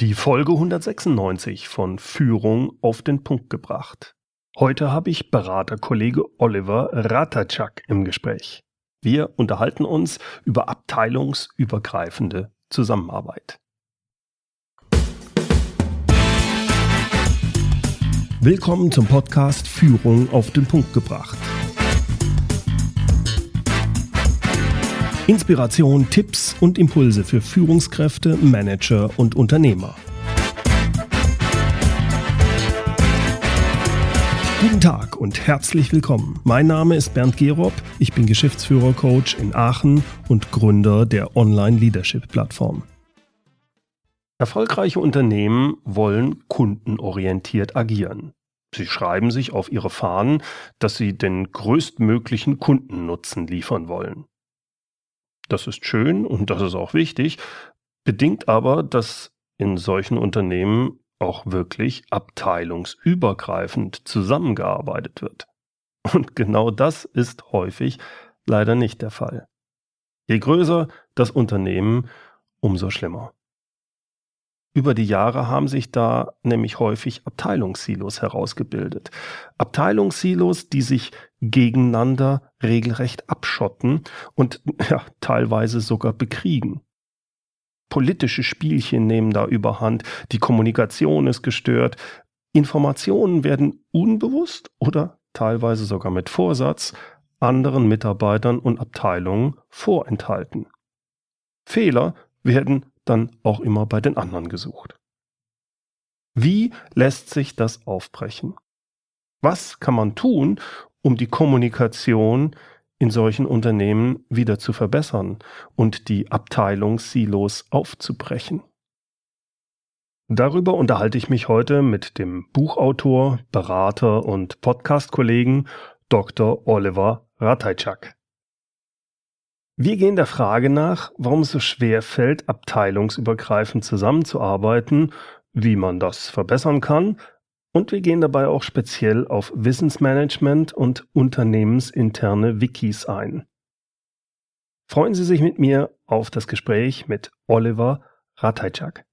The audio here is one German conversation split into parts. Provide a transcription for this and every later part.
Die Folge 196 von Führung auf den Punkt gebracht. Heute habe ich Beraterkollege Oliver Ratacak im Gespräch. Wir unterhalten uns über abteilungsübergreifende Zusammenarbeit. Willkommen zum Podcast Führung auf den Punkt gebracht. Inspiration, Tipps und Impulse für Führungskräfte, Manager und Unternehmer. Guten Tag und herzlich willkommen. Mein Name ist Bernd Gerob, ich bin Geschäftsführer-Coach in Aachen und Gründer der Online-Leadership-Plattform. Erfolgreiche Unternehmen wollen kundenorientiert agieren. Sie schreiben sich auf ihre Fahnen, dass sie den größtmöglichen Kundennutzen liefern wollen. Das ist schön und das ist auch wichtig, bedingt aber, dass in solchen Unternehmen auch wirklich abteilungsübergreifend zusammengearbeitet wird. Und genau das ist häufig leider nicht der Fall. Je größer das Unternehmen, umso schlimmer. Über die Jahre haben sich da nämlich häufig Abteilungssilos herausgebildet. Abteilungssilos, die sich gegeneinander regelrecht abschotten und ja, teilweise sogar bekriegen. Politische Spielchen nehmen da überhand, die Kommunikation ist gestört, Informationen werden unbewusst oder teilweise sogar mit Vorsatz anderen Mitarbeitern und Abteilungen vorenthalten. Fehler werden dann auch immer bei den anderen gesucht. Wie lässt sich das aufbrechen? Was kann man tun, um die Kommunikation in solchen Unternehmen wieder zu verbessern und die Abteilungssilos aufzubrechen? Darüber unterhalte ich mich heute mit dem Buchautor, Berater und Podcast-Kollegen Dr. Oliver Ratajczak. Wir gehen der Frage nach, warum es so schwer fällt, abteilungsübergreifend zusammenzuarbeiten, wie man das verbessern kann, und wir gehen dabei auch speziell auf Wissensmanagement und unternehmensinterne Wikis ein. Freuen Sie sich mit mir auf das Gespräch mit Oliver Ratajczak.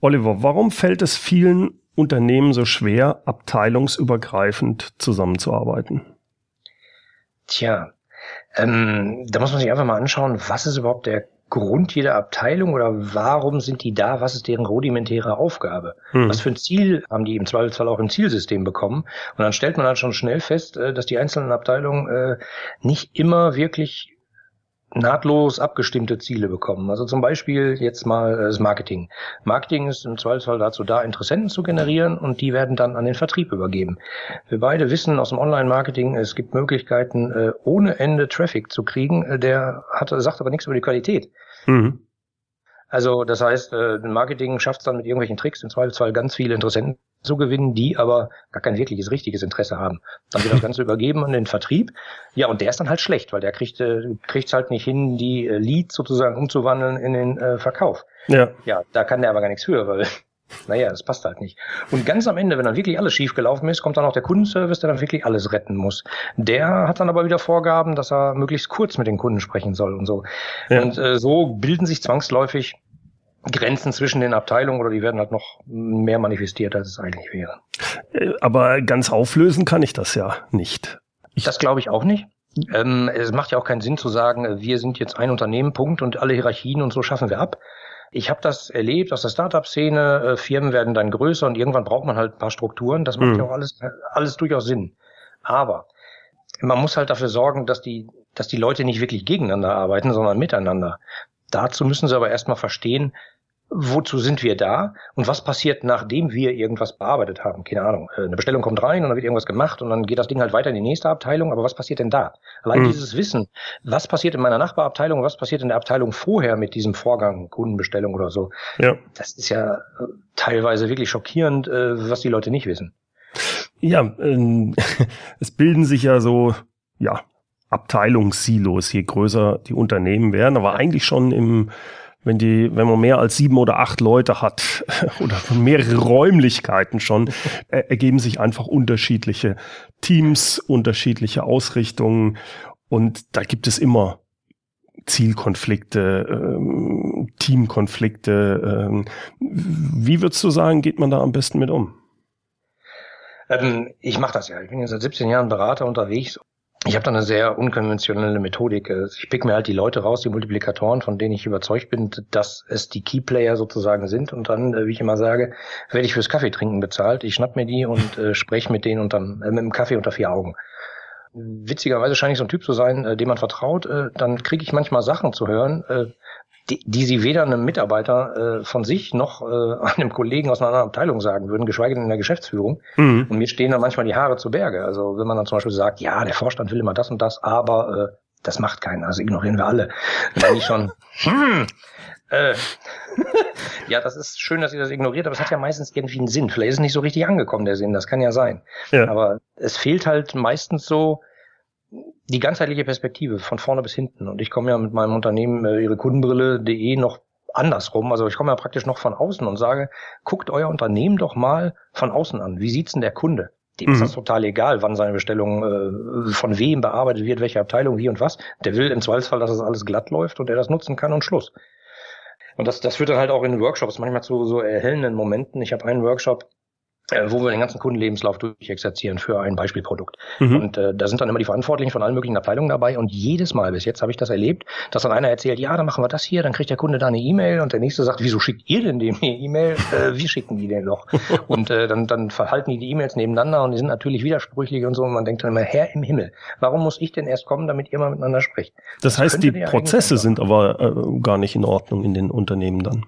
Oliver, warum fällt es vielen Unternehmen so schwer, abteilungsübergreifend zusammenzuarbeiten? Tja, ähm, da muss man sich einfach mal anschauen, was ist überhaupt der Grund jeder Abteilung oder warum sind die da? Was ist deren rudimentäre Aufgabe? Hm. Was für ein Ziel haben die im Zweifelsfall auch im Zielsystem bekommen? Und dann stellt man halt schon schnell fest, äh, dass die einzelnen Abteilungen äh, nicht immer wirklich nahtlos abgestimmte Ziele bekommen. Also zum Beispiel jetzt mal äh, das Marketing. Marketing ist im Zweifelsfall dazu da, Interessenten zu generieren und die werden dann an den Vertrieb übergeben. Wir beide wissen aus dem Online-Marketing, es gibt Möglichkeiten, äh, ohne Ende Traffic zu kriegen. Äh, der hat, sagt aber nichts über die Qualität. Mhm. Also das heißt, Marketing schafft es dann mit irgendwelchen Tricks im Zweifelsfall ganz viele Interessenten zu gewinnen, die aber gar kein wirkliches, richtiges Interesse haben. Dann wird das Ganze übergeben an den Vertrieb. Ja, und der ist dann halt schlecht, weil der kriegt äh, kriegt's halt nicht hin, die äh, Leads sozusagen umzuwandeln in den äh, Verkauf. Ja. Ja, da kann der aber gar nichts für, weil naja, das passt halt nicht. Und ganz am Ende, wenn dann wirklich alles schief gelaufen ist, kommt dann auch der Kundenservice, der dann wirklich alles retten muss. Der hat dann aber wieder Vorgaben, dass er möglichst kurz mit den Kunden sprechen soll und so. Ja. Und äh, so bilden sich zwangsläufig Grenzen zwischen den Abteilungen oder die werden halt noch mehr manifestiert, als es eigentlich wäre. Äh, aber ganz auflösen kann ich das ja nicht. Ich das glaube ich auch nicht. Ähm, es macht ja auch keinen Sinn zu sagen, wir sind jetzt ein Unternehmen, Punkt, und alle Hierarchien und so schaffen wir ab. Ich habe das erlebt aus der Startup-Szene. Äh, Firmen werden dann größer und irgendwann braucht man halt ein paar Strukturen. Das macht mhm. ja auch alles, alles durchaus Sinn. Aber man muss halt dafür sorgen, dass die, dass die Leute nicht wirklich gegeneinander arbeiten, sondern miteinander. Dazu müssen sie aber erstmal verstehen, wozu sind wir da und was passiert, nachdem wir irgendwas bearbeitet haben. Keine Ahnung. Äh, eine Bestellung kommt rein und dann wird irgendwas gemacht und dann geht das Ding halt weiter in die nächste Abteilung. Aber was passiert denn da? Allein mhm. dieses Wissen, was passiert in meiner Nachbarabteilung, was passiert in der Abteilung vorher mit diesem Vorgang, Kundenbestellung oder so. Ja. Das ist ja äh, teilweise wirklich schockierend, äh, was die Leute nicht wissen. Ja, ähm, es bilden sich ja so, ja, Abteilungssilos, je größer die Unternehmen werden, aber eigentlich schon im wenn die, wenn man mehr als sieben oder acht Leute hat oder mehrere Räumlichkeiten schon, äh, ergeben sich einfach unterschiedliche Teams, unterschiedliche Ausrichtungen und da gibt es immer Zielkonflikte, ähm, Teamkonflikte. Ähm, wie würdest du sagen, geht man da am besten mit um? Ähm, ich mache das ja. Ich bin jetzt seit 17 Jahren Berater unterwegs. Ich habe da eine sehr unkonventionelle Methodik. Ich pick mir halt die Leute raus, die Multiplikatoren, von denen ich überzeugt bin, dass es die Keyplayer sozusagen sind. Und dann, äh, wie ich immer sage, werde ich fürs Kaffeetrinken bezahlt. Ich schnapp mir die und äh, spreche mit denen unterm, äh, mit dem Kaffee unter vier Augen witzigerweise scheine ich so ein Typ zu sein, äh, dem man vertraut, äh, dann kriege ich manchmal Sachen zu hören, äh, die, die sie weder einem Mitarbeiter äh, von sich noch äh, einem Kollegen aus einer anderen Abteilung sagen würden, geschweige denn in der Geschäftsführung. Mhm. Und mir stehen dann manchmal die Haare zu Berge. Also wenn man dann zum Beispiel sagt, ja, der Vorstand will immer das und das, aber äh, das macht keiner, also ignorieren wir alle. Dann ich schon, hm, äh, ja, das ist schön, dass ihr das ignoriert, aber es hat ja meistens irgendwie einen Sinn. Vielleicht ist es nicht so richtig angekommen, der Sinn, das kann ja sein. Ja. Aber es fehlt halt meistens so die ganzheitliche Perspektive von vorne bis hinten. Und ich komme ja mit meinem Unternehmen äh, ihre Kundenbrille.de noch andersrum. Also ich komme ja praktisch noch von außen und sage, guckt euer Unternehmen doch mal von außen an. Wie sieht's denn der Kunde? Dem mhm. ist das total egal, wann seine Bestellung äh, von wem bearbeitet wird, welche Abteilung, wie und was. Der will im Zweifelsfall, dass das alles glatt läuft und er das nutzen kann und Schluss. Und das, das führt dann halt auch in Workshops manchmal zu so erhellenden Momenten. Ich habe einen Workshop, wo wir den ganzen Kundenlebenslauf durchexerzieren für ein Beispielprodukt. Mhm. Und äh, da sind dann immer die Verantwortlichen von allen möglichen Abteilungen dabei und jedes Mal bis jetzt habe ich das erlebt, dass dann einer erzählt, ja, dann machen wir das hier, dann kriegt der Kunde da eine E-Mail und der nächste sagt, wieso schickt ihr denn dem eine E-Mail? Äh, wir schicken die denn doch. und äh, dann, dann verhalten die die E-Mails nebeneinander und die sind natürlich widersprüchlich und so und man denkt dann immer, Herr im Himmel, warum muss ich denn erst kommen, damit ihr mal miteinander spricht? Das, das heißt, die Prozesse sind aber äh, gar nicht in Ordnung in den Unternehmen dann.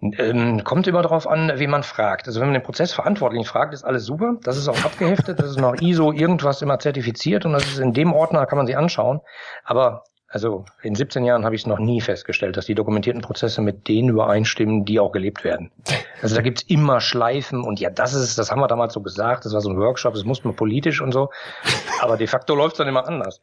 Ähm, kommt immer darauf an, wie man fragt. Also wenn man den Prozessverantwortlichen fragt, ist alles super. Das ist auch abgeheftet, das ist noch ISO irgendwas immer zertifiziert und das ist in dem Ordner, kann man sich anschauen. Aber also in 17 Jahren habe ich es noch nie festgestellt, dass die dokumentierten Prozesse mit denen übereinstimmen, die auch gelebt werden. Also da gibt's immer Schleifen und ja, das ist, das haben wir damals so gesagt, das war so ein Workshop, das muss man politisch und so. Aber de facto läuft's dann immer anders.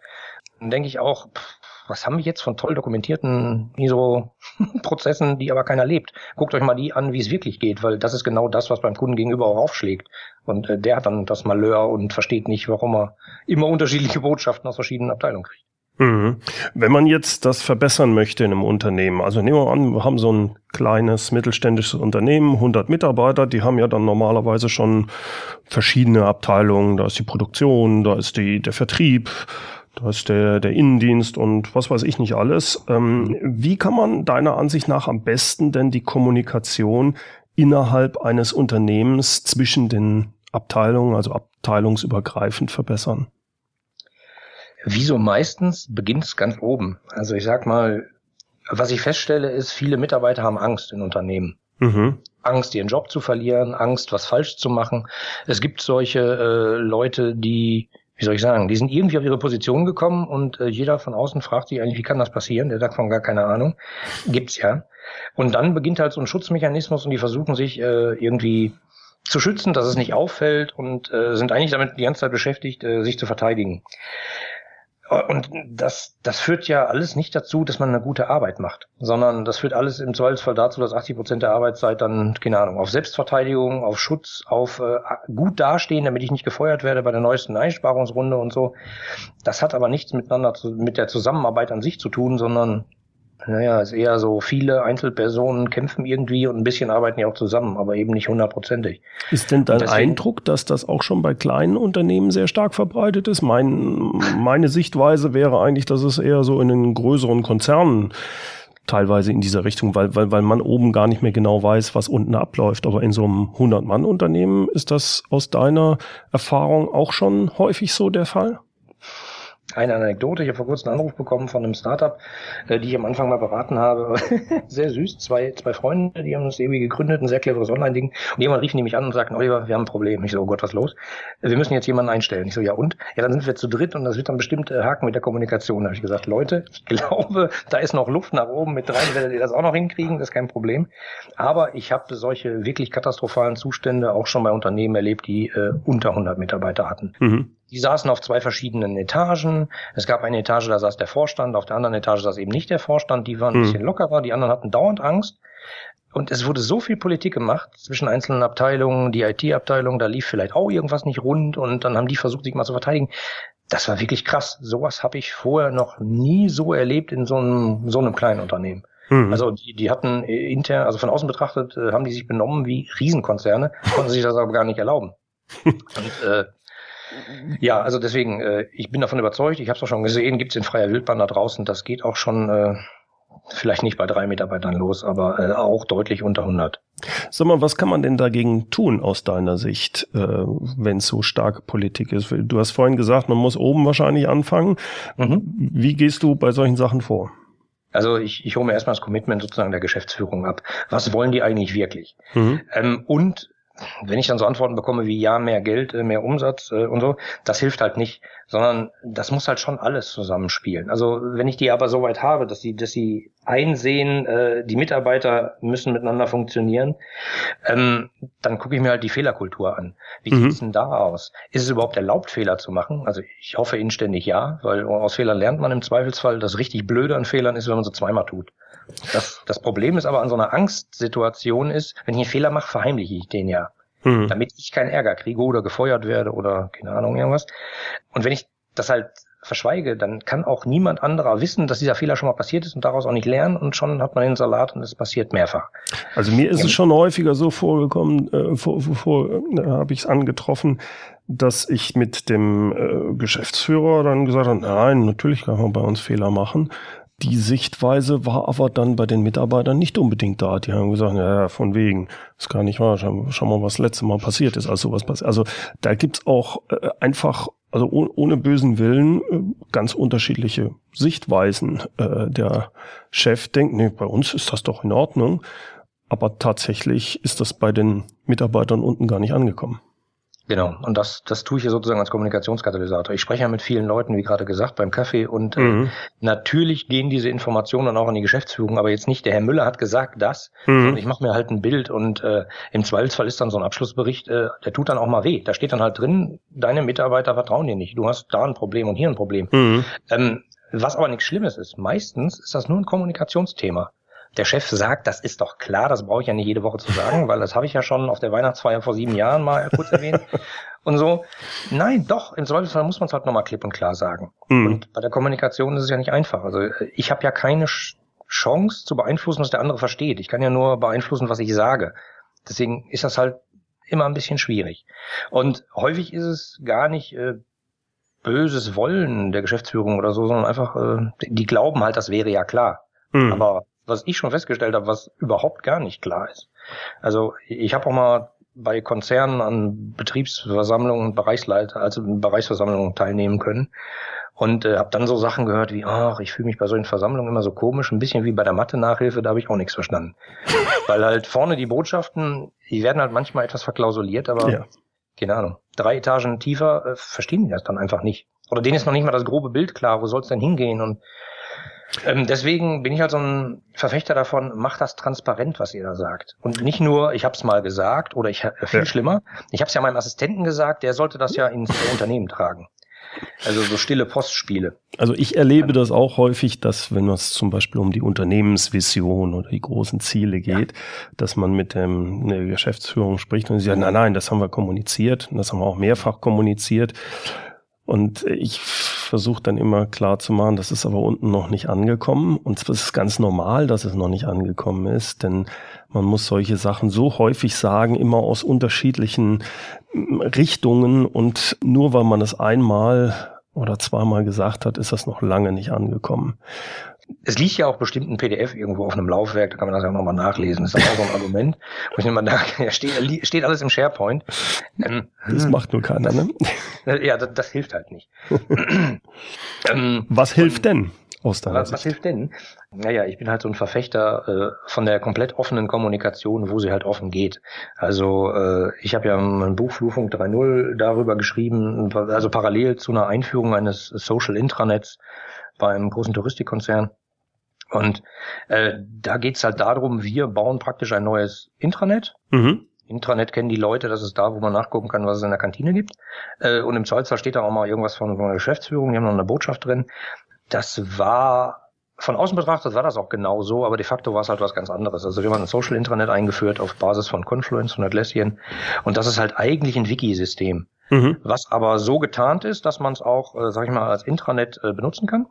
Dann denke ich auch, pff, was haben wir jetzt von toll dokumentierten ISO-Prozessen, die aber keiner lebt? Guckt euch mal die an, wie es wirklich geht, weil das ist genau das, was beim Kunden gegenüber auch aufschlägt. Und äh, der hat dann das Malheur und versteht nicht, warum er immer unterschiedliche Botschaften aus verschiedenen Abteilungen kriegt. Mhm. Wenn man jetzt das verbessern möchte in einem Unternehmen, also nehmen wir an, wir haben so ein kleines mittelständisches Unternehmen, 100 Mitarbeiter, die haben ja dann normalerweise schon verschiedene Abteilungen, da ist die Produktion, da ist die, der Vertrieb, da ist der, der Innendienst und was weiß ich nicht alles. Ähm, wie kann man deiner Ansicht nach am besten denn die Kommunikation innerhalb eines Unternehmens zwischen den Abteilungen, also abteilungsübergreifend verbessern? Wieso meistens beginnt es ganz oben. Also ich sag mal, was ich feststelle, ist, viele Mitarbeiter haben Angst in Unternehmen. Mhm. Angst, ihren Job zu verlieren, Angst, was falsch zu machen. Es gibt solche äh, Leute, die wie soll ich sagen, die sind irgendwie auf ihre Position gekommen und äh, jeder von außen fragt sich eigentlich, wie kann das passieren? Der sagt von gar keine Ahnung. Gibt's ja. Und dann beginnt halt so ein Schutzmechanismus und die versuchen sich äh, irgendwie zu schützen, dass es nicht auffällt und äh, sind eigentlich damit die ganze Zeit beschäftigt, äh, sich zu verteidigen. Und das, das führt ja alles nicht dazu, dass man eine gute Arbeit macht, sondern das führt alles im Zweifelsfall dazu, dass 80 Prozent der Arbeitszeit dann, keine Ahnung, auf Selbstverteidigung, auf Schutz, auf äh, gut dastehen, damit ich nicht gefeuert werde bei der neuesten Einsparungsrunde und so. Das hat aber nichts miteinander zu, mit der Zusammenarbeit an sich zu tun, sondern naja, ist eher so, viele Einzelpersonen kämpfen irgendwie und ein bisschen arbeiten ja auch zusammen, aber eben nicht hundertprozentig. Ist denn dein deswegen, Eindruck, dass das auch schon bei kleinen Unternehmen sehr stark verbreitet ist? Mein, meine Sichtweise wäre eigentlich, dass es eher so in den größeren Konzernen teilweise in dieser Richtung, weil, weil, weil man oben gar nicht mehr genau weiß, was unten abläuft. Aber in so einem 100-Mann-Unternehmen ist das aus deiner Erfahrung auch schon häufig so der Fall? Eine Anekdote. Ich habe vor kurzem einen Anruf bekommen von einem Startup, äh, die ich am Anfang mal beraten habe. sehr süß. Zwei, zwei Freunde, die haben das irgendwie gegründet, ein sehr cleveres Online-Ding. Und jemand rief nämlich an und sagten, Oliver, wir haben ein Problem. Ich so, oh Gott, was los? Wir müssen jetzt jemanden einstellen. Ich so, ja und? Ja, dann sind wir zu dritt und das wird dann bestimmt äh, haken mit der Kommunikation. Da habe ich gesagt, Leute, ich glaube, da ist noch Luft nach oben. Mit drei werdet ihr das auch noch hinkriegen, das ist kein Problem. Aber ich habe solche wirklich katastrophalen Zustände auch schon bei Unternehmen erlebt, die äh, unter 100 Mitarbeiter hatten. Mhm. Die saßen auf zwei verschiedenen Etagen. Es gab eine Etage, da saß der Vorstand, auf der anderen Etage saß eben nicht der Vorstand. Die waren ein hm. bisschen lockerer, die anderen hatten dauernd Angst. Und es wurde so viel Politik gemacht zwischen einzelnen Abteilungen, die IT-Abteilung, da lief vielleicht auch irgendwas nicht rund und dann haben die versucht, sich mal zu verteidigen. das war wirklich krass. Sowas habe ich vorher noch nie so erlebt in so einem, so einem kleinen Unternehmen. Mhm. Also die, die hatten intern, also von außen betrachtet, äh, haben die sich benommen wie Riesenkonzerne, konnten sich das aber gar nicht erlauben. Und äh, ja, also deswegen, äh, ich bin davon überzeugt, ich habe es auch schon gesehen, gibt es in freier Wildbahn da draußen, das geht auch schon äh, vielleicht nicht bei drei Mitarbeitern los, aber äh, auch deutlich unter 100. Sag mal, was kann man denn dagegen tun aus deiner Sicht, äh, wenn es so starke Politik ist? Du hast vorhin gesagt, man muss oben wahrscheinlich anfangen. Mhm. Wie gehst du bei solchen Sachen vor? Also ich, ich hole mir erstmal das Commitment sozusagen der Geschäftsführung ab. Was wollen die eigentlich wirklich? Mhm. Ähm, und wenn ich dann so Antworten bekomme wie ja, mehr Geld, äh, mehr Umsatz äh, und so, das hilft halt nicht, sondern das muss halt schon alles zusammenspielen. Also wenn ich die aber so weit habe, dass sie, dass sie einsehen, äh, die Mitarbeiter müssen miteinander funktionieren, ähm, dann gucke ich mir halt die Fehlerkultur an. Wie mhm. sieht's denn da aus? Ist es überhaupt erlaubt, Fehler zu machen? Also ich hoffe inständig ja, weil aus Fehlern lernt man im Zweifelsfall. Das richtig Blöde an Fehlern ist, wenn man sie zweimal tut. Das, das Problem ist aber an so einer Angstsituation ist, wenn ich einen Fehler mache, verheimliche ich den ja. Mhm. Damit ich keinen Ärger kriege oder gefeuert werde oder keine Ahnung irgendwas. Und wenn ich das halt verschweige, dann kann auch niemand anderer wissen, dass dieser Fehler schon mal passiert ist und daraus auch nicht lernen und schon hat man den Salat und es passiert mehrfach. Also mir ist ja. es schon häufiger so vorgekommen, äh, vor, vor, äh, habe ich es angetroffen, dass ich mit dem äh, Geschäftsführer dann gesagt habe, nein, natürlich kann man bei uns Fehler machen. Die Sichtweise war aber dann bei den Mitarbeitern nicht unbedingt da. Die haben gesagt, ja, von wegen, das kann nicht wahr, schau, schau mal, was letztes Mal passiert ist, also was passiert. Also da gibt's auch äh, einfach, also ohne, ohne bösen Willen, äh, ganz unterschiedliche Sichtweisen. Äh, der Chef denkt, nee, bei uns ist das doch in Ordnung. Aber tatsächlich ist das bei den Mitarbeitern unten gar nicht angekommen. Genau, und das, das tue ich ja sozusagen als Kommunikationskatalysator. Ich spreche ja mit vielen Leuten, wie gerade gesagt, beim Kaffee und äh, mhm. äh, natürlich gehen diese Informationen dann auch an die Geschäftsführung, aber jetzt nicht, der Herr Müller hat gesagt das, mhm. sondern ich mache mir halt ein Bild und äh, im Zweifelsfall ist dann so ein Abschlussbericht, äh, der tut dann auch mal weh. Da steht dann halt drin, deine Mitarbeiter vertrauen dir nicht, du hast da ein Problem und hier ein Problem. Mhm. Ähm, was aber nichts Schlimmes ist. Meistens ist das nur ein Kommunikationsthema der Chef sagt, das ist doch klar, das brauche ich ja nicht jede Woche zu sagen, weil das habe ich ja schon auf der Weihnachtsfeier vor sieben Jahren mal kurz erwähnt und so. Nein, doch, im Zweifelsfall muss man es halt nochmal klipp und klar sagen. Mhm. Und bei der Kommunikation ist es ja nicht einfach. Also ich habe ja keine Chance zu beeinflussen, was der andere versteht. Ich kann ja nur beeinflussen, was ich sage. Deswegen ist das halt immer ein bisschen schwierig. Und häufig ist es gar nicht äh, böses Wollen der Geschäftsführung oder so, sondern einfach, äh, die glauben halt, das wäre ja klar. Mhm. Aber was ich schon festgestellt habe, was überhaupt gar nicht klar ist. Also ich habe auch mal bei Konzernen an Betriebsversammlungen und Bereichsleiter, also Bereichsversammlungen teilnehmen können und äh, habe dann so Sachen gehört wie, ach, ich fühle mich bei solchen Versammlungen immer so komisch, ein bisschen wie bei der Mathe-Nachhilfe, da habe ich auch nichts verstanden. Weil halt vorne die Botschaften, die werden halt manchmal etwas verklausuliert, aber ja. keine Ahnung, drei Etagen tiefer äh, verstehen die das dann einfach nicht. Oder denen ist noch nicht mal das grobe Bild klar, wo soll es denn hingehen und ähm, deswegen bin ich halt so ein Verfechter davon, macht das transparent, was ihr da sagt. Und nicht nur, ich habe es mal gesagt oder ich äh, viel ja. schlimmer, ich habe es ja meinem Assistenten gesagt, der sollte das ja ins Unternehmen tragen. Also so stille Postspiele. Also ich erlebe das auch häufig, dass wenn es zum Beispiel um die Unternehmensvision oder die großen Ziele geht, ja. dass man mit dem, der Geschäftsführung spricht und sie sagen, nein, nein, das haben wir kommuniziert und das haben wir auch mehrfach kommuniziert. Und ich versuche dann immer klar zu machen, das ist aber unten noch nicht angekommen. Und es ist ganz normal, dass es noch nicht angekommen ist, denn man muss solche Sachen so häufig sagen, immer aus unterschiedlichen hm, Richtungen. Und nur weil man es einmal oder zweimal gesagt hat, ist das noch lange nicht angekommen. Es liegt ja auch bestimmt ein PDF irgendwo auf einem Laufwerk, da kann man das ja nochmal nachlesen. Das ist auch so ein Argument. Wo ich immer da, ja, steht, steht alles im SharePoint. Ähm, das macht nur keiner, ne? Ja, das, das hilft halt nicht. ähm, was hilft denn? Aus deiner was, was hilft denn? Naja, ich bin halt so ein Verfechter äh, von der komplett offenen Kommunikation, wo sie halt offen geht. Also äh, ich habe ja mein Buch Flurfunk 3.0 darüber geschrieben, also parallel zu einer Einführung eines Social Intranets beim großen Touristikkonzern. Und äh, da geht's halt darum, wir bauen praktisch ein neues Intranet. Mhm. Intranet kennen die Leute, das ist da, wo man nachgucken kann, was es in der Kantine gibt. Äh, und im Zollzahl steht da auch mal irgendwas von, von der Geschäftsführung, die haben noch eine Botschaft drin. Das war von außen betrachtet war das auch genau so, aber de facto war es halt was ganz anderes. Also wir haben ein Social Intranet eingeführt auf Basis von Confluence und Atlassian und das ist halt eigentlich ein Wiki-System. mhm. was aber so getarnt ist, dass man es auch, äh, sag ich mal, als Intranet äh, benutzen kann.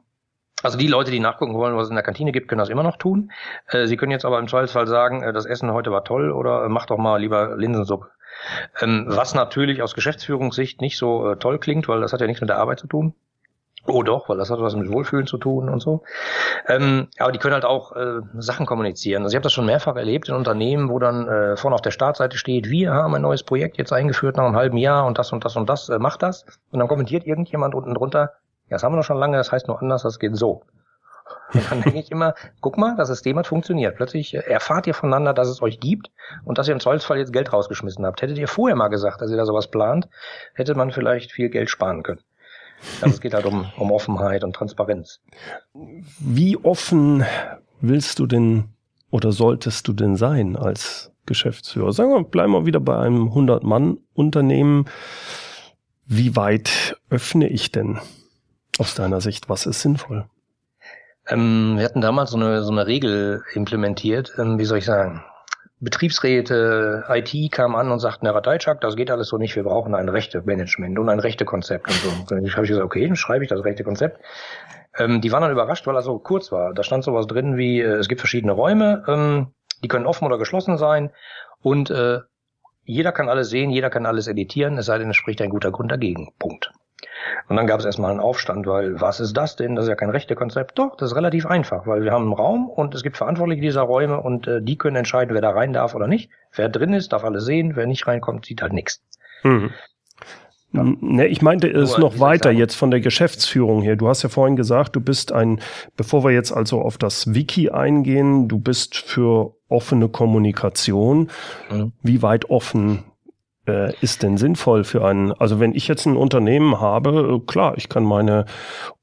Also die Leute, die nachgucken wollen, was es in der Kantine gibt, können das immer noch tun. Äh, sie können jetzt aber im Zweifelsfall sagen, äh, das Essen heute war toll oder äh, mach doch mal lieber Linsensuppe. Ähm, was natürlich aus Geschäftsführungssicht nicht so äh, toll klingt, weil das hat ja nichts mit der Arbeit zu tun. Oh doch, weil das hat was mit Wohlfühlen zu tun und so. Ähm, aber die können halt auch äh, Sachen kommunizieren. Also ich habe das schon mehrfach erlebt in Unternehmen, wo dann äh, vorne auf der Startseite steht, wir haben ein neues Projekt jetzt eingeführt nach einem halben Jahr und das und das und das, äh, macht das. Und dann kommentiert irgendjemand unten drunter, ja, das haben wir noch schon lange, das heißt nur anders, das geht so. Und dann denke ich immer, guck mal, das System hat funktioniert. Plötzlich äh, erfahrt ihr voneinander, dass es euch gibt und dass ihr im Zweifelsfall jetzt Geld rausgeschmissen habt. Hättet ihr vorher mal gesagt, dass ihr da sowas plant, hätte man vielleicht viel Geld sparen können. Also es geht halt um, um Offenheit und Transparenz. Wie offen willst du denn oder solltest du denn sein als Geschäftsführer? Sagen wir, bleiben wir wieder bei einem 100-Mann-Unternehmen. Wie weit öffne ich denn aus deiner Sicht? Was ist sinnvoll? Ähm, wir hatten damals so eine, so eine Regel implementiert, ähm, wie soll ich sagen? Betriebsräte, IT kamen an und sagten, Herr Ratajczak, das geht alles so nicht, wir brauchen ein Rechte-Management und ein Rechte-Konzept und so. Habe ich gesagt, okay, dann schreibe ich das Rechte-Konzept. Ähm, die waren dann überrascht, weil er so kurz war. Da stand sowas drin wie, äh, es gibt verschiedene Räume, ähm, die können offen oder geschlossen sein und äh, jeder kann alles sehen, jeder kann alles editieren, es sei denn, es spricht ein guter Grund dagegen. Punkt. Und dann gab es erstmal einen Aufstand, weil was ist das denn? Das ist ja kein rechte Konzept. Doch, das ist relativ einfach, weil wir haben einen Raum und es gibt Verantwortliche dieser Räume und äh, die können entscheiden, wer da rein darf oder nicht. Wer drin ist, darf alles sehen, wer nicht reinkommt, sieht halt nichts. Mhm. Ne, ich meinte es noch weiter jetzt von der Geschäftsführung her. Du hast ja vorhin gesagt, du bist ein, bevor wir jetzt also auf das Wiki eingehen, du bist für offene Kommunikation. Mhm. Wie weit offen äh, ist denn sinnvoll für einen, also wenn ich jetzt ein Unternehmen habe, äh, klar, ich kann meine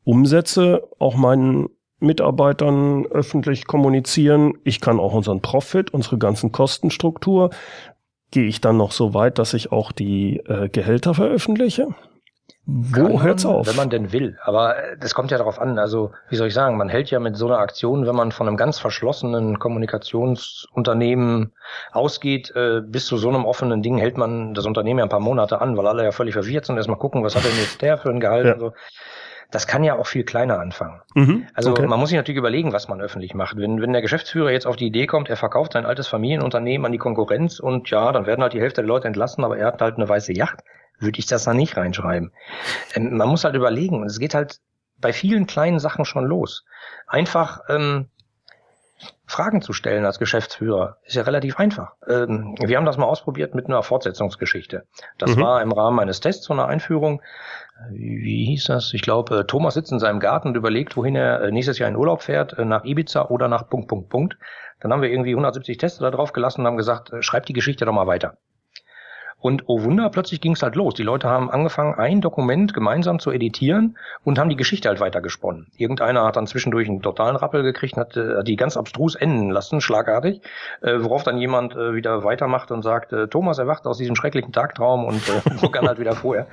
Umsätze auch meinen Mitarbeitern öffentlich kommunizieren. Ich kann auch unseren Profit, unsere ganzen Kostenstruktur. Gehe ich dann noch so weit, dass ich auch die äh, Gehälter veröffentliche? Wo man, hört's auf? Wenn man denn will. Aber äh, das kommt ja darauf an. Also, wie soll ich sagen, man hält ja mit so einer Aktion, wenn man von einem ganz verschlossenen Kommunikationsunternehmen ausgeht, äh, bis zu so einem offenen Ding hält man das Unternehmen ja ein paar Monate an, weil alle ja völlig verwirrt sind. Erstmal gucken, was hat denn jetzt der für ein Gehalt ja. und so. Das kann ja auch viel kleiner anfangen. Mhm, also okay. man muss sich natürlich überlegen, was man öffentlich macht. Wenn, wenn der Geschäftsführer jetzt auf die Idee kommt, er verkauft sein altes Familienunternehmen an die Konkurrenz und ja, dann werden halt die Hälfte der Leute entlassen, aber er hat halt eine weiße Yacht würde ich das da nicht reinschreiben. Ähm, man muss halt überlegen, und es geht halt bei vielen kleinen Sachen schon los. Einfach ähm, Fragen zu stellen als Geschäftsführer ist ja relativ einfach. Ähm, wir haben das mal ausprobiert mit einer Fortsetzungsgeschichte. Das mhm. war im Rahmen eines Tests von einer Einführung. Wie, wie hieß das? Ich glaube, äh, Thomas sitzt in seinem Garten und überlegt, wohin er äh, nächstes Jahr in Urlaub fährt, äh, nach Ibiza oder nach Punkt, Punkt, Punkt. Dann haben wir irgendwie 170 Tester da drauf gelassen und haben gesagt, schreib die Geschichte doch mal weiter. Und oh Wunder, plötzlich ging es halt los. Die Leute haben angefangen, ein Dokument gemeinsam zu editieren und haben die Geschichte halt weitergesponnen. Irgendeiner hat dann zwischendurch einen totalen Rappel gekriegt, hat äh, die ganz abstrus enden lassen, schlagartig, äh, worauf dann jemand äh, wieder weitermacht und sagt, äh, Thomas erwacht aus diesem schrecklichen Tagtraum und äh, begann halt wieder vorher.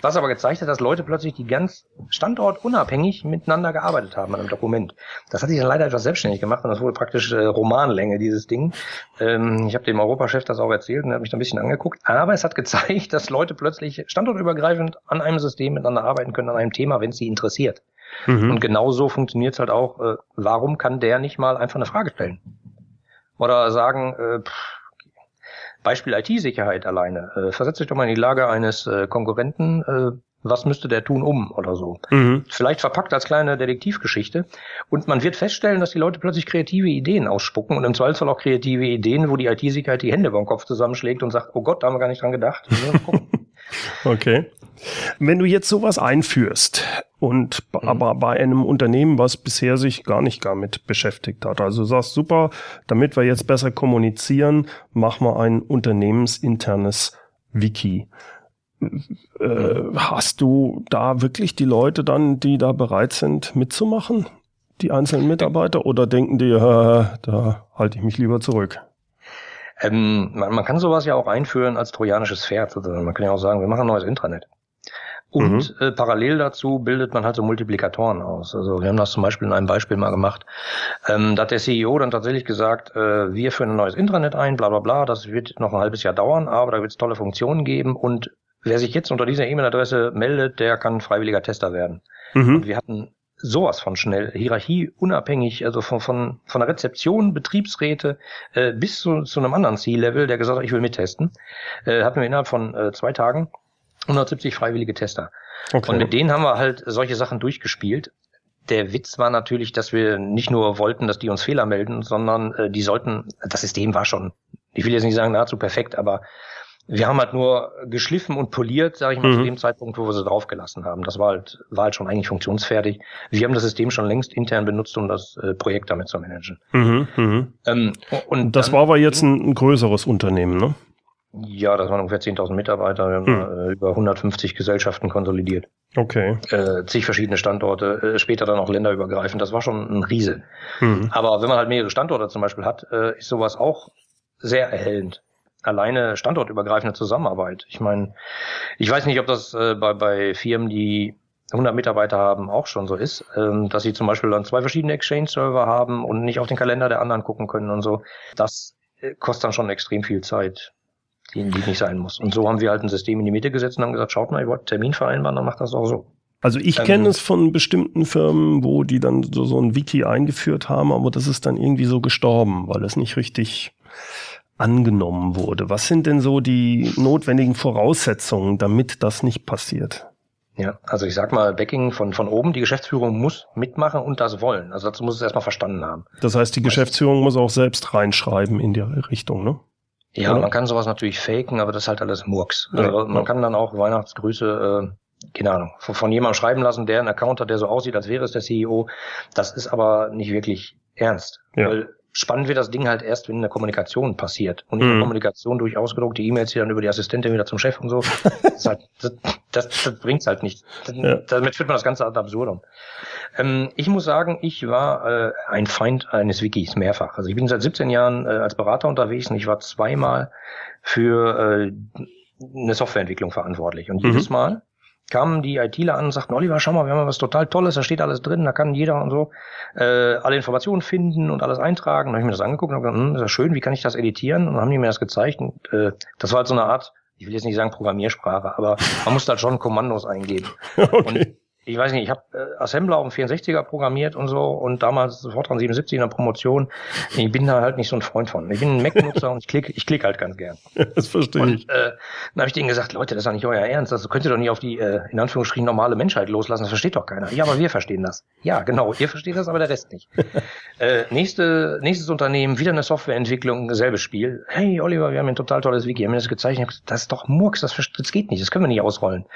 Was aber gezeigt hat, dass Leute plötzlich die ganz standortunabhängig miteinander gearbeitet haben an einem Dokument. Das hat sich dann leider etwas selbstständig gemacht und das wurde praktisch äh, Romanlänge, dieses Ding. Ähm, ich habe dem Europachef das auch erzählt und er hat mich da ein bisschen angeguckt. Aber aber es hat gezeigt, dass Leute plötzlich standortübergreifend an einem System miteinander arbeiten können, an einem Thema, wenn es sie interessiert. Mhm. Und genauso funktioniert es halt auch, äh, warum kann der nicht mal einfach eine Frage stellen? Oder sagen, äh, pff, Beispiel IT-Sicherheit alleine. Äh, versetzt euch doch mal in die Lage eines äh, Konkurrenten, äh, was müsste der tun um oder so. Mhm. Vielleicht verpackt als kleine Detektivgeschichte. Und man wird feststellen, dass die Leute plötzlich kreative Ideen ausspucken und im Zweifelsfall auch kreative Ideen, wo die IT-Sicherheit die Hände beim Kopf zusammenschlägt und sagt, oh Gott, da haben wir gar nicht dran gedacht. okay. Wenn du jetzt sowas einführst und mhm. aber bei einem Unternehmen, was bisher sich gar nicht damit beschäftigt hat, also du sagst super, damit wir jetzt besser kommunizieren, machen wir ein unternehmensinternes Wiki. Äh, hast du da wirklich die Leute dann, die da bereit sind mitzumachen, die einzelnen Mitarbeiter, oder denken die, äh, da halte ich mich lieber zurück? Ähm, man, man, kann sowas ja auch einführen als trojanisches Pferd. Also man kann ja auch sagen, wir machen ein neues Intranet. Und mhm. äh, parallel dazu bildet man halt so Multiplikatoren aus. Also wir haben das zum Beispiel in einem Beispiel mal gemacht. Ähm, da hat der CEO dann tatsächlich gesagt, äh, wir führen ein neues Intranet ein, bla bla bla, das wird noch ein halbes Jahr dauern, aber da wird es tolle Funktionen geben und wer sich jetzt unter dieser E-Mail-Adresse meldet, der kann freiwilliger Tester werden. Mhm. Und wir hatten sowas von schnell, Hierarchie unabhängig, also von, von, von der Rezeption, Betriebsräte äh, bis zu, zu einem anderen C-Level, der gesagt hat, ich will mittesten, äh, hatten wir innerhalb von äh, zwei Tagen 170 freiwillige Tester. Okay. Und mit denen haben wir halt solche Sachen durchgespielt. Der Witz war natürlich, dass wir nicht nur wollten, dass die uns Fehler melden, sondern äh, die sollten, das System war schon, ich will jetzt nicht sagen nahezu perfekt, aber wir haben halt nur geschliffen und poliert, sage ich mal, mhm. zu dem Zeitpunkt, wo wir sie draufgelassen haben. Das war halt, war halt schon eigentlich funktionsfertig. Wir haben das System schon längst intern benutzt, um das äh, Projekt damit zu managen. Mhm, mh. ähm, und das war aber jetzt ein, ein, größeres Unternehmen, ne? Ja, das waren ungefähr 10.000 Mitarbeiter. Wir haben mhm. äh, über 150 Gesellschaften konsolidiert. Okay. Äh, zig verschiedene Standorte, äh, später dann auch länderübergreifend. Das war schon ein Riese. Mhm. Aber wenn man halt mehrere Standorte zum Beispiel hat, äh, ist sowas auch sehr erhellend alleine standortübergreifende Zusammenarbeit. Ich meine, ich weiß nicht, ob das äh, bei, bei Firmen, die 100 Mitarbeiter haben, auch schon so ist, ähm, dass sie zum Beispiel dann zwei verschiedene Exchange-Server haben und nicht auf den Kalender der anderen gucken können und so. Das äh, kostet dann schon extrem viel Zeit, die, die nicht sein muss. Und so haben wir halt ein System in die Mitte gesetzt und haben gesagt, schaut mal, ihr wollt Termin vereinbaren, dann macht das auch so. Also ich ähm, kenne es von bestimmten Firmen, wo die dann so, so ein Wiki eingeführt haben, aber das ist dann irgendwie so gestorben, weil es nicht richtig angenommen wurde. Was sind denn so die notwendigen Voraussetzungen, damit das nicht passiert? Ja, also ich sag mal, Backing von, von oben, die Geschäftsführung muss mitmachen und das wollen. Also dazu muss es erstmal verstanden haben. Das heißt, die Geschäftsführung muss auch selbst reinschreiben in die Richtung, ne? Ja, Oder? man kann sowas natürlich faken, aber das ist halt alles Murks. Also man kann dann auch Weihnachtsgrüße, äh, keine Ahnung, von, von jemandem schreiben lassen, der einen Account hat, der so aussieht, als wäre es der CEO. Das ist aber nicht wirklich ernst. Ja. Weil spannend wird das Ding halt erst, wenn eine Kommunikation passiert. Und in der mhm. Kommunikation durch ausgedruckte E-Mails, die dann über die Assistentin wieder zum Chef und so. das, halt, das, das, das bringt's halt nicht. Ja. Damit führt man das Ganze ad absurdum. Ähm, ich muss sagen, ich war äh, ein Feind eines Wikis mehrfach. Also ich bin seit 17 Jahren äh, als Berater unterwegs und ich war zweimal für äh, eine Softwareentwicklung verantwortlich. Und jedes mhm. Mal kamen die ITler an und sagten, Oliver, schau mal, wir haben was total Tolles, da steht alles drin, da kann jeder und so äh, alle Informationen finden und alles eintragen. dann habe ich mir das angeguckt und habe gesagt, hm, ist das schön, wie kann ich das editieren? Und dann haben die mir das gezeigt und äh, das war halt so eine Art, ich will jetzt nicht sagen Programmiersprache, aber man musste halt schon Kommandos eingeben. Okay. Und ich weiß nicht, ich habe äh, Assembler auf dem 64er programmiert und so und damals sofort an 77 in der Promotion. Ich bin da halt nicht so ein Freund von. Ich bin ein Mac-Nutzer und ich klicke ich klick halt ganz gern. das verstehe und, ich. Äh, dann habe ich denen gesagt, Leute, das ist doch nicht euer Ernst. Das könnt ihr doch nicht auf die, äh, in Anführungsstrichen, normale Menschheit loslassen. Das versteht doch keiner. Ja, aber wir verstehen das. Ja, genau, ihr versteht das, aber der Rest nicht. äh, nächste, nächstes Unternehmen, wieder eine Softwareentwicklung, selbes Spiel. Hey, Oliver, wir haben ein total tolles Wiki. Haben mir das gezeichnet. Das ist doch Murks, das, das geht nicht. Das können wir nicht ausrollen.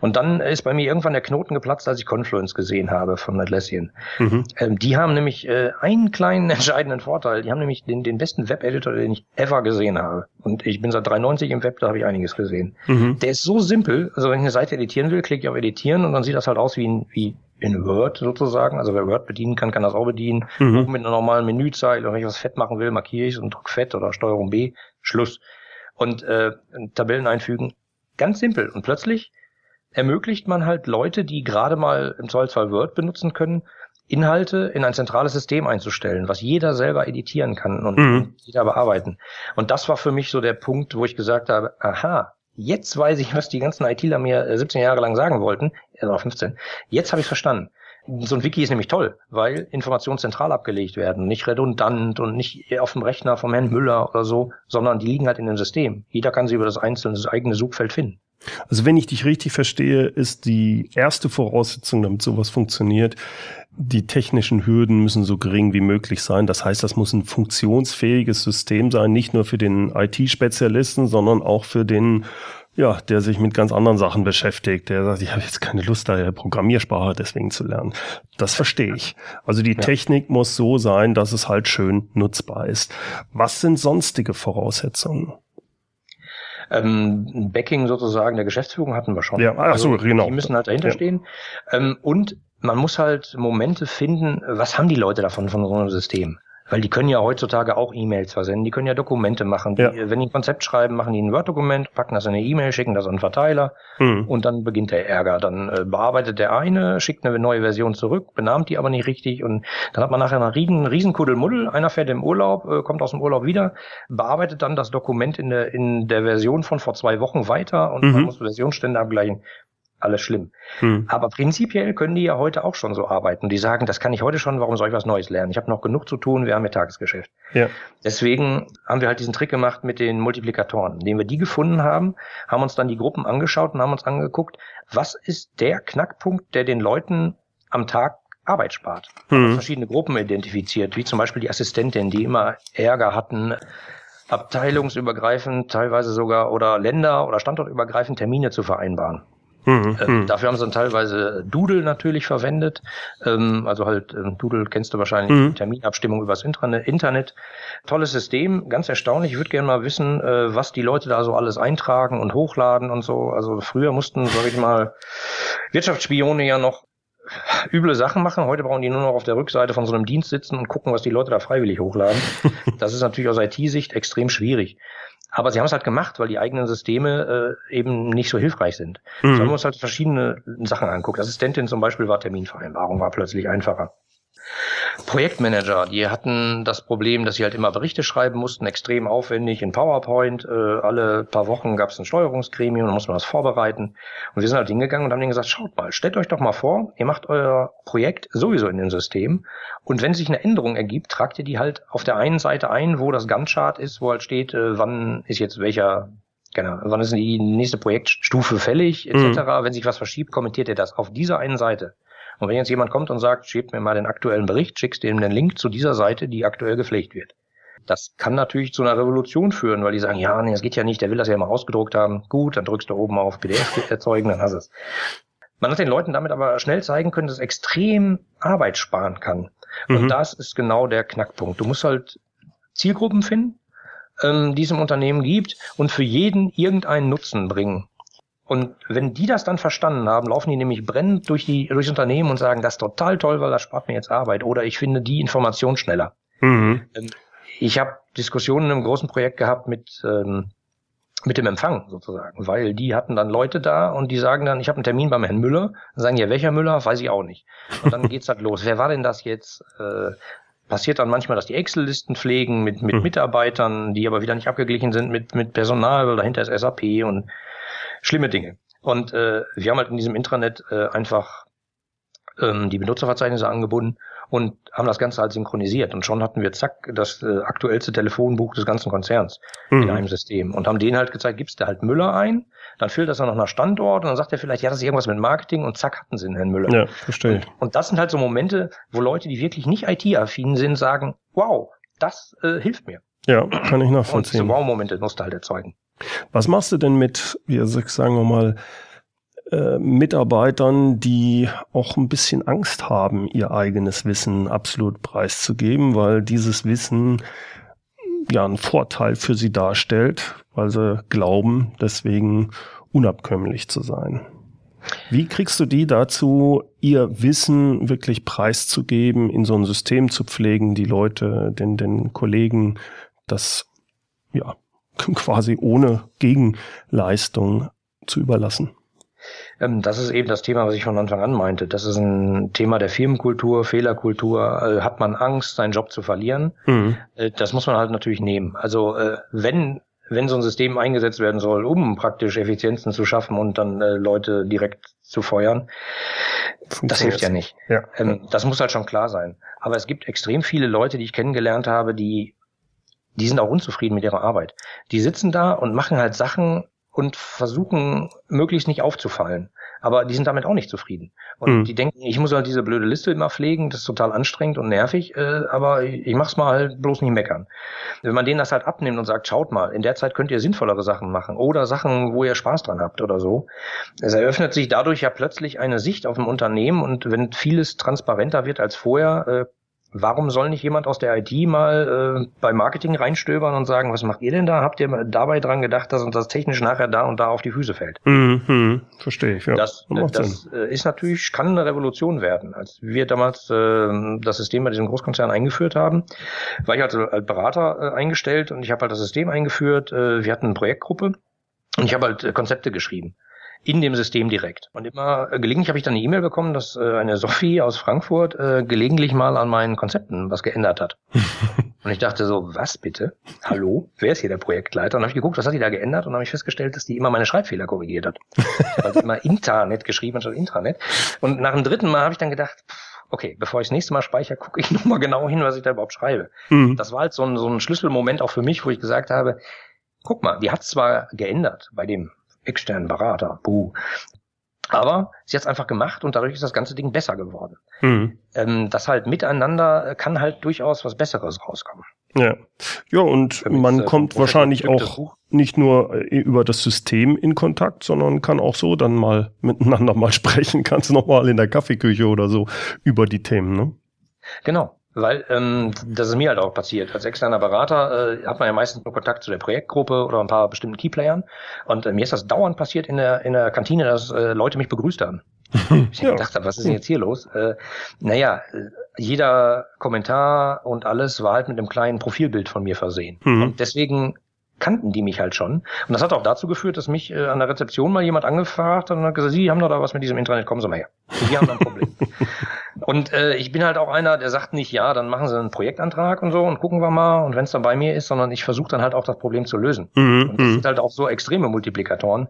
Und dann ist bei mir irgendwann der Knoten geplatzt geplatzt, als ich Confluence gesehen habe von Atlassian. Mhm. Ähm, die haben nämlich äh, einen kleinen entscheidenden Vorteil. Die haben nämlich den, den besten Web-Editor, den ich ever gesehen habe. Und ich bin seit 93 im Web, da habe ich einiges gesehen. Mhm. Der ist so simpel. Also wenn ich eine Seite editieren will, klicke ich auf Editieren und dann sieht das halt aus wie in, wie in Word sozusagen. Also wer Word bedienen kann, kann das auch bedienen. Mhm. Oben mit einer normalen Menüzeile. Und wenn ich was fett machen will, markiere ich es und drücke fett oder Steuerung B. Schluss. Und äh, Tabellen einfügen. Ganz simpel. Und plötzlich ermöglicht man halt Leute, die gerade mal im Zweifelsfall Word benutzen können, Inhalte in ein zentrales System einzustellen, was jeder selber editieren kann und mhm. jeder bearbeiten. Und das war für mich so der Punkt, wo ich gesagt habe, aha, jetzt weiß ich, was die ganzen ITler mir 17 äh, Jahre lang sagen wollten, oder 15. Jetzt habe ich verstanden. So ein Wiki ist nämlich toll, weil Informationen zentral abgelegt werden, nicht redundant und nicht auf dem Rechner vom Herrn Müller oder so, sondern die liegen halt in dem System. Jeder kann sie über das einzelne das eigene Suchfeld finden. Also wenn ich dich richtig verstehe, ist die erste Voraussetzung, damit sowas funktioniert, die technischen Hürden müssen so gering wie möglich sein. Das heißt, das muss ein funktionsfähiges System sein, nicht nur für den IT-Spezialisten, sondern auch für den, ja, der sich mit ganz anderen Sachen beschäftigt. Der sagt, ich habe jetzt keine Lust, da Programmiersprache deswegen zu lernen. Das verstehe ich. Also die ja. Technik muss so sein, dass es halt schön nutzbar ist. Was sind sonstige Voraussetzungen? Ähm, Backing sozusagen der Geschäftsführung hatten wir schon. Ja, ach so, also, genau. Die müssen halt dahinter ja. stehen. Ähm, und man muss halt Momente finden, was haben die Leute davon von so einem System? Weil die können ja heutzutage auch E-Mails versenden, die können ja Dokumente machen. Die, ja. Wenn die ein Konzept schreiben, machen die ein Word-Dokument, packen das in eine E-Mail, schicken das an einen Verteiler mhm. und dann beginnt der Ärger. Dann äh, bearbeitet der eine, schickt eine neue Version zurück, benahmt die aber nicht richtig und dann hat man nachher einen riesen, riesen Kuddelmuddel. Einer fährt im Urlaub, äh, kommt aus dem Urlaub wieder, bearbeitet dann das Dokument in der, in der Version von vor zwei Wochen weiter und mhm. man muss Versionsstände abgleichen alles schlimm. Hm. Aber prinzipiell können die ja heute auch schon so arbeiten. Die sagen, das kann ich heute schon, warum soll ich was Neues lernen? Ich habe noch genug zu tun, wir haben ja Tagesgeschäft. Ja. Deswegen haben wir halt diesen Trick gemacht mit den Multiplikatoren. Indem wir die gefunden haben, haben uns dann die Gruppen angeschaut und haben uns angeguckt, was ist der Knackpunkt, der den Leuten am Tag Arbeit spart. Hm. Verschiedene Gruppen identifiziert, wie zum Beispiel die Assistentin, die immer Ärger hatten, abteilungsübergreifend, teilweise sogar oder Länder- oder standortübergreifend Termine zu vereinbaren. Mhm, ähm, dafür haben sie dann teilweise Doodle natürlich verwendet. Ähm, also halt, ähm, Doodle kennst du wahrscheinlich, mhm. Terminabstimmung übers Internet. Tolles System, ganz erstaunlich. Ich würde gerne mal wissen, äh, was die Leute da so alles eintragen und hochladen und so. Also früher mussten, sag ich mal, Wirtschaftsspione ja noch üble Sachen machen. Heute brauchen die nur noch auf der Rückseite von so einem Dienst sitzen und gucken, was die Leute da freiwillig hochladen. das ist natürlich aus IT-Sicht extrem schwierig. Aber sie haben es halt gemacht, weil die eigenen Systeme äh, eben nicht so hilfreich sind. Mhm. So haben wir uns halt verschiedene Sachen anguckt. Assistentin zum Beispiel war Terminvereinbarung, war plötzlich einfacher. Projektmanager, die hatten das Problem, dass sie halt immer Berichte schreiben mussten, extrem aufwendig in PowerPoint. Äh, alle paar Wochen gab es ein Steuerungsgremium, da muss man das vorbereiten. Und wir sind halt hingegangen und haben denen gesagt, schaut mal, stellt euch doch mal vor, ihr macht euer Projekt sowieso in dem System. Und wenn sich eine Änderung ergibt, tragt ihr die halt auf der einen Seite ein, wo das Gantt-Chart ist, wo halt steht, äh, wann ist jetzt welcher Genau. Wann ist die nächste Projektstufe fällig, etc. Mhm. Wenn sich was verschiebt, kommentiert ihr das auf dieser einen Seite. Und wenn jetzt jemand kommt und sagt, schickt mir mal den aktuellen Bericht, schickst du ihm den Link zu dieser Seite, die aktuell gepflegt wird. Das kann natürlich zu einer Revolution führen, weil die sagen, ja, nee, das geht ja nicht, der will das ja mal ausgedruckt haben. Gut, dann drückst du oben auf PDF erzeugen, dann hast du es. Man hat den Leuten damit aber schnell zeigen können, dass es extrem Arbeit sparen kann. Und mhm. das ist genau der Knackpunkt. Du musst halt Zielgruppen finden, ähm, die es im Unternehmen gibt und für jeden irgendeinen Nutzen bringen. Und wenn die das dann verstanden haben, laufen die nämlich brennend durch die, durchs Unternehmen und sagen, das ist total toll, weil das spart mir jetzt Arbeit. Oder ich finde die Information schneller. Mhm. Ähm, ich habe Diskussionen im großen Projekt gehabt mit, ähm, mit dem Empfang sozusagen, weil die hatten dann Leute da und die sagen dann, ich habe einen Termin beim Herrn Müller. Dann sagen ja, welcher Müller? Weiß ich auch nicht. Und dann geht's halt los. Wer war denn das jetzt? Äh, passiert dann manchmal, dass die Excel-Listen pflegen mit, mit hm. Mitarbeitern, die aber wieder nicht abgeglichen sind mit, mit Personal, weil dahinter ist SAP und schlimme Dinge. Und äh, wir haben halt in diesem Intranet äh, einfach ähm, die Benutzerverzeichnisse angebunden und haben das Ganze halt synchronisiert. Und schon hatten wir zack das äh, aktuellste Telefonbuch des ganzen Konzerns mhm. in einem System und haben denen halt gezeigt, gibst du halt Müller ein, dann füllt das dann noch nach Standort und dann sagt er vielleicht, ja, das ist irgendwas mit Marketing und zack hatten sie den Herrn Müller. Ja, verstehe. Und, und das sind halt so Momente, wo Leute, die wirklich nicht IT-affin sind, sagen, wow, das äh, hilft mir. Ja, kann ich nachvollziehen. Und diese Wow-Momente musst du halt erzeugen. Was machst du denn mit, wie sagen wir mal, äh, Mitarbeitern, die auch ein bisschen Angst haben, ihr eigenes Wissen absolut preiszugeben, weil dieses Wissen ja einen Vorteil für sie darstellt, weil sie glauben, deswegen unabkömmlich zu sein. Wie kriegst du die dazu, ihr Wissen wirklich preiszugeben, in so ein System zu pflegen, die Leute, den, den Kollegen das ja quasi ohne Gegenleistung zu überlassen. Ähm, das ist eben das Thema, was ich von Anfang an meinte. Das ist ein Thema der Firmenkultur, Fehlerkultur. Äh, hat man Angst, seinen Job zu verlieren? Mhm. Äh, das muss man halt natürlich nehmen. Also äh, wenn wenn so ein System eingesetzt werden soll, um praktisch Effizienzen zu schaffen und dann Leute direkt zu feuern, das hilft ja nicht. Ja. Ähm, das muss halt schon klar sein. Aber es gibt extrem viele Leute, die ich kennengelernt habe, die die sind auch unzufrieden mit ihrer Arbeit. Die sitzen da und machen halt Sachen und versuchen möglichst nicht aufzufallen. Aber die sind damit auch nicht zufrieden. Und mhm. die denken, ich muss halt diese blöde Liste immer pflegen, das ist total anstrengend und nervig, äh, aber ich, ich mach's mal halt bloß nicht meckern. Wenn man denen das halt abnimmt und sagt, schaut mal, in der Zeit könnt ihr sinnvollere Sachen machen oder Sachen, wo ihr Spaß dran habt oder so. Es eröffnet sich dadurch ja plötzlich eine Sicht auf ein Unternehmen und wenn vieles transparenter wird als vorher, äh, Warum soll nicht jemand aus der IT mal äh, bei Marketing reinstöbern und sagen, was macht ihr denn da? Habt ihr dabei dran gedacht, dass uns das technisch nachher da und da auf die Füße fällt? Mhm, verstehe ich. Ja. Das, das äh, ist natürlich, kann eine Revolution werden. Als wir damals äh, das System bei diesem Großkonzern eingeführt haben, war ich also als Berater äh, eingestellt und ich habe halt das System eingeführt. Äh, wir hatten eine Projektgruppe und ich habe halt äh, Konzepte geschrieben in dem System direkt. Und immer äh, gelegentlich habe ich dann eine E-Mail bekommen, dass äh, eine Sophie aus Frankfurt äh, gelegentlich mal an meinen Konzepten was geändert hat. und ich dachte so, was bitte? Hallo? Wer ist hier der Projektleiter? Und dann habe ich geguckt, was hat die da geändert? Und dann habe ich festgestellt, dass die immer meine Schreibfehler korrigiert hat. Ich habe also immer Internet geschrieben anstatt Intranet. Und nach dem dritten Mal habe ich dann gedacht, okay, bevor ich das nächste Mal speichere, gucke ich nochmal genau hin, was ich da überhaupt schreibe. Mhm. Das war halt so ein, so ein Schlüsselmoment auch für mich, wo ich gesagt habe, guck mal, die hat zwar geändert bei dem externen Berater, buh. Aber sie hat es einfach gemacht und dadurch ist das ganze Ding besser geworden. Mhm. Ähm, das halt miteinander kann halt durchaus was Besseres rauskommen. Ja, ja und man kommt wahrscheinlich auch nicht nur äh, über das System in Kontakt, sondern kann auch so dann mal miteinander mal sprechen, kannst nochmal in der Kaffeeküche oder so über die Themen, ne? Genau. Weil ähm, das ist mir halt auch passiert. Als externer Berater äh, hat man ja meistens nur Kontakt zu der Projektgruppe oder ein paar bestimmten Keyplayern. Und äh, mir ist das dauernd passiert in der, in der Kantine, dass äh, Leute mich begrüßt haben. ich ja. gedacht habe, was ist denn jetzt hier los? Äh, naja, jeder Kommentar und alles war halt mit einem kleinen Profilbild von mir versehen. Mhm. Und deswegen kannten die mich halt schon. Und das hat auch dazu geführt, dass mich äh, an der Rezeption mal jemand angefragt hat und hat gesagt, Sie haben doch da was mit diesem Internet, kommen Sie mal her. Wir haben da ein Problem. und äh, ich bin halt auch einer, der sagt nicht, ja, dann machen Sie einen Projektantrag und so und gucken wir mal und wenn es dann bei mir ist, sondern ich versuche dann halt auch das Problem zu lösen. Mhm, und das mhm. sind halt auch so extreme Multiplikatoren,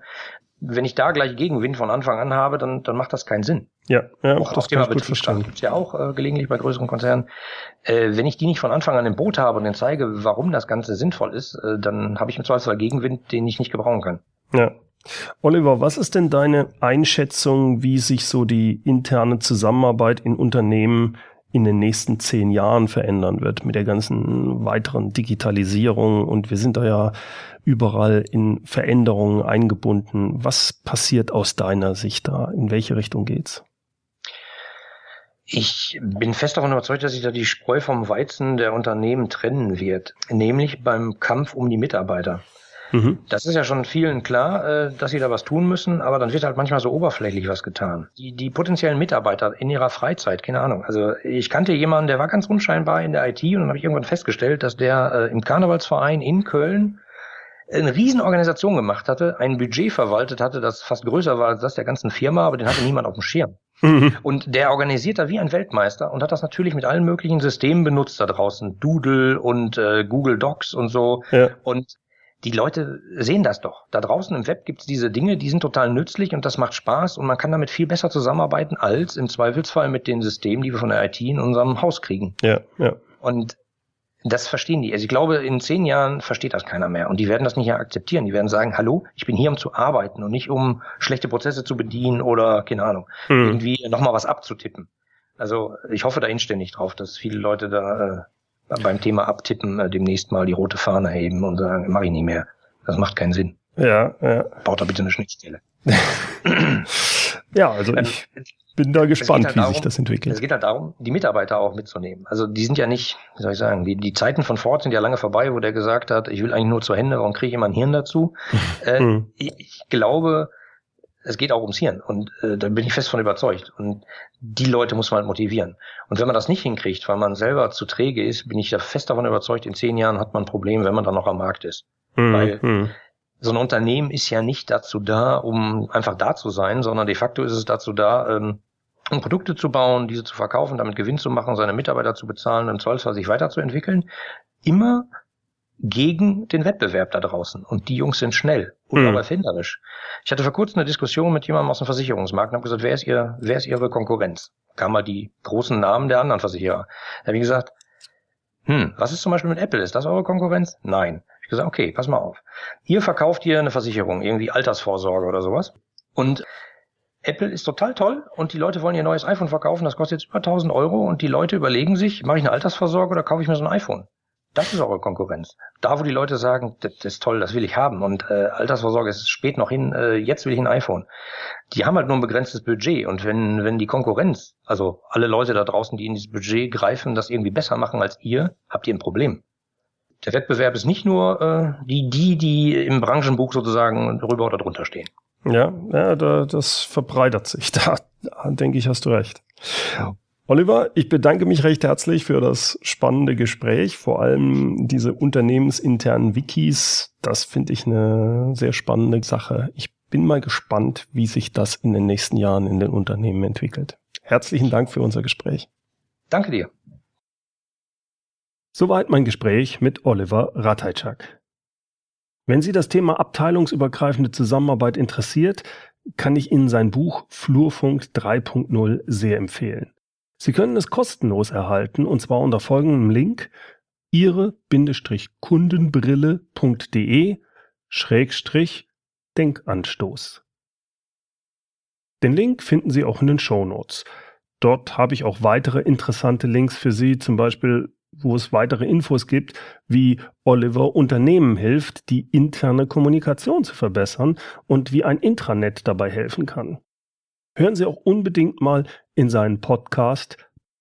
wenn ich da gleich Gegenwind von Anfang an habe, dann, dann macht das keinen Sinn. Ja, ja auch das Thema Betriebsstand gibt ja auch äh, gelegentlich bei größeren Konzernen. Äh, wenn ich die nicht von Anfang an im Boot habe und denen zeige, warum das Ganze sinnvoll ist, äh, dann habe ich im Zweifelsfall Gegenwind, den ich nicht gebrauchen kann. Ja. Oliver, was ist denn deine Einschätzung, wie sich so die interne Zusammenarbeit in Unternehmen in den nächsten zehn Jahren verändern wird mit der ganzen weiteren Digitalisierung und wir sind da ja überall in Veränderungen eingebunden. Was passiert aus deiner Sicht da? In welche Richtung geht's? Ich bin fest davon überzeugt, dass sich da die Spreu vom Weizen der Unternehmen trennen wird, nämlich beim Kampf um die Mitarbeiter. Mhm. Das ist ja schon vielen klar, äh, dass sie da was tun müssen, aber dann wird halt manchmal so oberflächlich was getan. Die, die potenziellen Mitarbeiter in ihrer Freizeit, keine Ahnung. Also ich kannte jemanden, der war ganz unscheinbar in der IT und dann habe ich irgendwann festgestellt, dass der äh, im Karnevalsverein in Köln eine Riesenorganisation gemacht hatte, ein Budget verwaltet hatte, das fast größer war als das der ganzen Firma, aber den hatte niemand auf dem Schirm. Mhm. Und der organisiert da wie ein Weltmeister und hat das natürlich mit allen möglichen Systemen benutzt da draußen. Doodle und äh, Google Docs und so. Ja. Und die Leute sehen das doch. Da draußen im Web gibt es diese Dinge, die sind total nützlich und das macht Spaß und man kann damit viel besser zusammenarbeiten als im Zweifelsfall mit den Systemen, die wir von der IT in unserem Haus kriegen. Ja, ja. Und das verstehen die. Also ich glaube, in zehn Jahren versteht das keiner mehr. Und die werden das nicht mehr akzeptieren. Die werden sagen, hallo, ich bin hier, um zu arbeiten und nicht um schlechte Prozesse zu bedienen oder, keine Ahnung, hm. irgendwie nochmal was abzutippen. Also ich hoffe da inständig drauf, dass viele Leute da äh, beim Thema Abtippen äh, demnächst mal die rote Fahne heben und sagen, mach ich nicht mehr. Das macht keinen Sinn. Ja, ja. Baut da bitte eine Schnittstelle. ja, also ich bin da gespannt, halt wie darum, sich das entwickelt. Es geht halt darum, die Mitarbeiter auch mitzunehmen. Also die sind ja nicht, wie soll ich sagen, die, die Zeiten von Ford sind ja lange vorbei, wo der gesagt hat, ich will eigentlich nur zur Hände und kriege immer ein Hirn dazu. äh, hm. ich, ich glaube, es geht auch ums Hirn und äh, da bin ich fest von überzeugt. Und die Leute muss man halt motivieren. Und wenn man das nicht hinkriegt, weil man selber zu träge ist, bin ich da fest davon überzeugt, in zehn Jahren hat man ein Problem, wenn man dann noch am Markt ist. Hm, weil hm. so ein Unternehmen ist ja nicht dazu da, um einfach da zu sein, sondern de facto ist es dazu da, ähm, um Produkte zu bauen, diese zu verkaufen, damit Gewinn zu machen, seine Mitarbeiter zu bezahlen, im Zweifelsfall sich weiterzuentwickeln, immer gegen den Wettbewerb da draußen. Und die Jungs sind schnell und mhm. aber erfinderisch. Ich hatte vor kurzem eine Diskussion mit jemandem aus dem Versicherungsmarkt und habe gesagt, wer ist ihr, wer ist ihre Konkurrenz? Kam mal die großen Namen der anderen Versicherer. Da habe ich gesagt, hm, was ist zum Beispiel mit Apple? Ist das eure Konkurrenz? Nein. Ich gesagt, okay, pass mal auf. Ihr verkauft hier eine Versicherung, irgendwie Altersvorsorge oder sowas. Und Apple ist total toll und die Leute wollen ihr neues iPhone verkaufen, das kostet jetzt über 1000 Euro und die Leute überlegen sich, mache ich eine Altersvorsorge oder kaufe ich mir so ein iPhone? Das ist eure Konkurrenz. Da, wo die Leute sagen, das, ist toll, das will ich haben und äh, Altersvorsorge ist spät noch hin, äh, jetzt will ich ein iPhone. Die haben halt nur ein begrenztes Budget und wenn, wenn die Konkurrenz, also alle Leute da draußen, die in dieses Budget greifen, das irgendwie besser machen als ihr, habt ihr ein Problem. Der Wettbewerb ist nicht nur äh, die, die, die im Branchenbuch sozusagen drüber oder drunter stehen. Ja, ja da, das verbreitert sich. Da, da denke ich, hast du recht. Oliver, ich bedanke mich recht herzlich für das spannende Gespräch, vor allem diese unternehmensinternen Wikis. Das finde ich eine sehr spannende Sache. Ich bin mal gespannt, wie sich das in den nächsten Jahren in den Unternehmen entwickelt. Herzlichen Dank für unser Gespräch. Danke dir. Soweit mein Gespräch mit Oliver Ratajczak. Wenn Sie das Thema abteilungsübergreifende Zusammenarbeit interessiert, kann ich Ihnen sein Buch Flurfunk 3.0 sehr empfehlen. Sie können es kostenlos erhalten und zwar unter folgendem Link ihre-kundenbrille.de Schrägstrich Denkanstoß. Den Link finden Sie auch in den Show Notes. Dort habe ich auch weitere interessante Links für Sie, zum Beispiel, wo es weitere Infos gibt, wie Oliver Unternehmen hilft, die interne Kommunikation zu verbessern und wie ein Intranet dabei helfen kann hören Sie auch unbedingt mal in seinen Podcast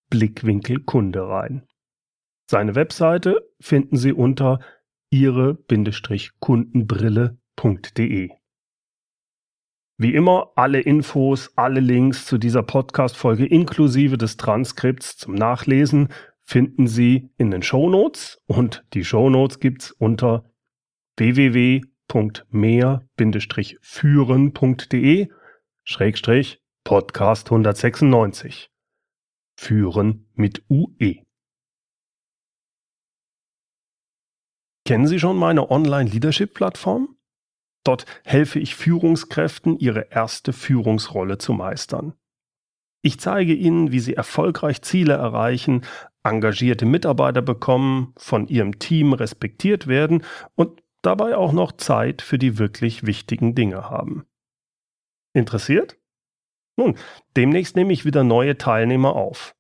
Blickwinkel Kunde rein. Seine Webseite finden Sie unter ihre-kundenbrille.de. Wie immer alle Infos, alle Links zu dieser Podcast-Folge inklusive des Transkripts zum Nachlesen finden Sie in den Shownotes und die Shownotes gibt's unter www.mehr-führen.de Schrägstrich Podcast 196. Führen mit UE. Kennen Sie schon meine Online-Leadership-Plattform? Dort helfe ich Führungskräften, ihre erste Führungsrolle zu meistern. Ich zeige Ihnen, wie Sie erfolgreich Ziele erreichen, engagierte Mitarbeiter bekommen, von Ihrem Team respektiert werden und dabei auch noch Zeit für die wirklich wichtigen Dinge haben. Interessiert? Nun, demnächst nehme ich wieder neue Teilnehmer auf.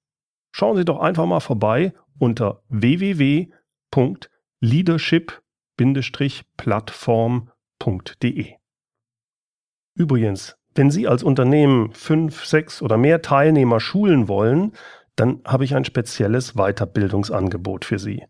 Schauen Sie doch einfach mal vorbei unter www.leadership-plattform.de. Übrigens, wenn Sie als Unternehmen fünf, sechs oder mehr Teilnehmer schulen wollen, dann habe ich ein spezielles Weiterbildungsangebot für Sie.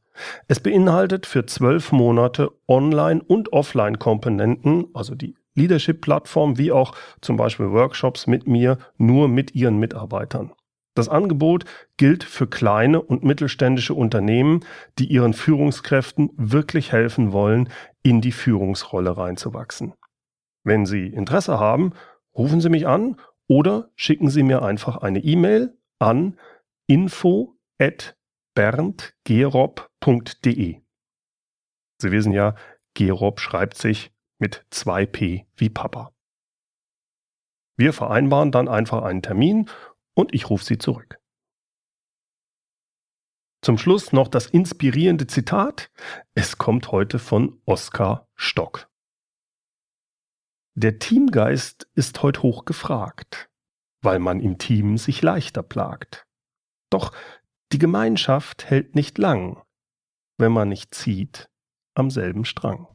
Es beinhaltet für zwölf Monate Online- und Offline-Komponenten, also die Leadership-Plattform wie auch zum Beispiel Workshops mit mir nur mit ihren Mitarbeitern. Das Angebot gilt für kleine und mittelständische Unternehmen, die ihren Führungskräften wirklich helfen wollen, in die Führungsrolle reinzuwachsen. Wenn Sie Interesse haben, rufen Sie mich an oder schicken Sie mir einfach eine E-Mail an info at berndgerob.de. Sie wissen ja, Gerob schreibt sich mit 2p wie Papa. Wir vereinbaren dann einfach einen Termin und ich rufe Sie zurück. Zum Schluss noch das inspirierende Zitat. Es kommt heute von Oskar Stock. Der Teamgeist ist heute hoch gefragt, weil man im Team sich leichter plagt. Doch die Gemeinschaft hält nicht lang, wenn man nicht zieht am selben Strang.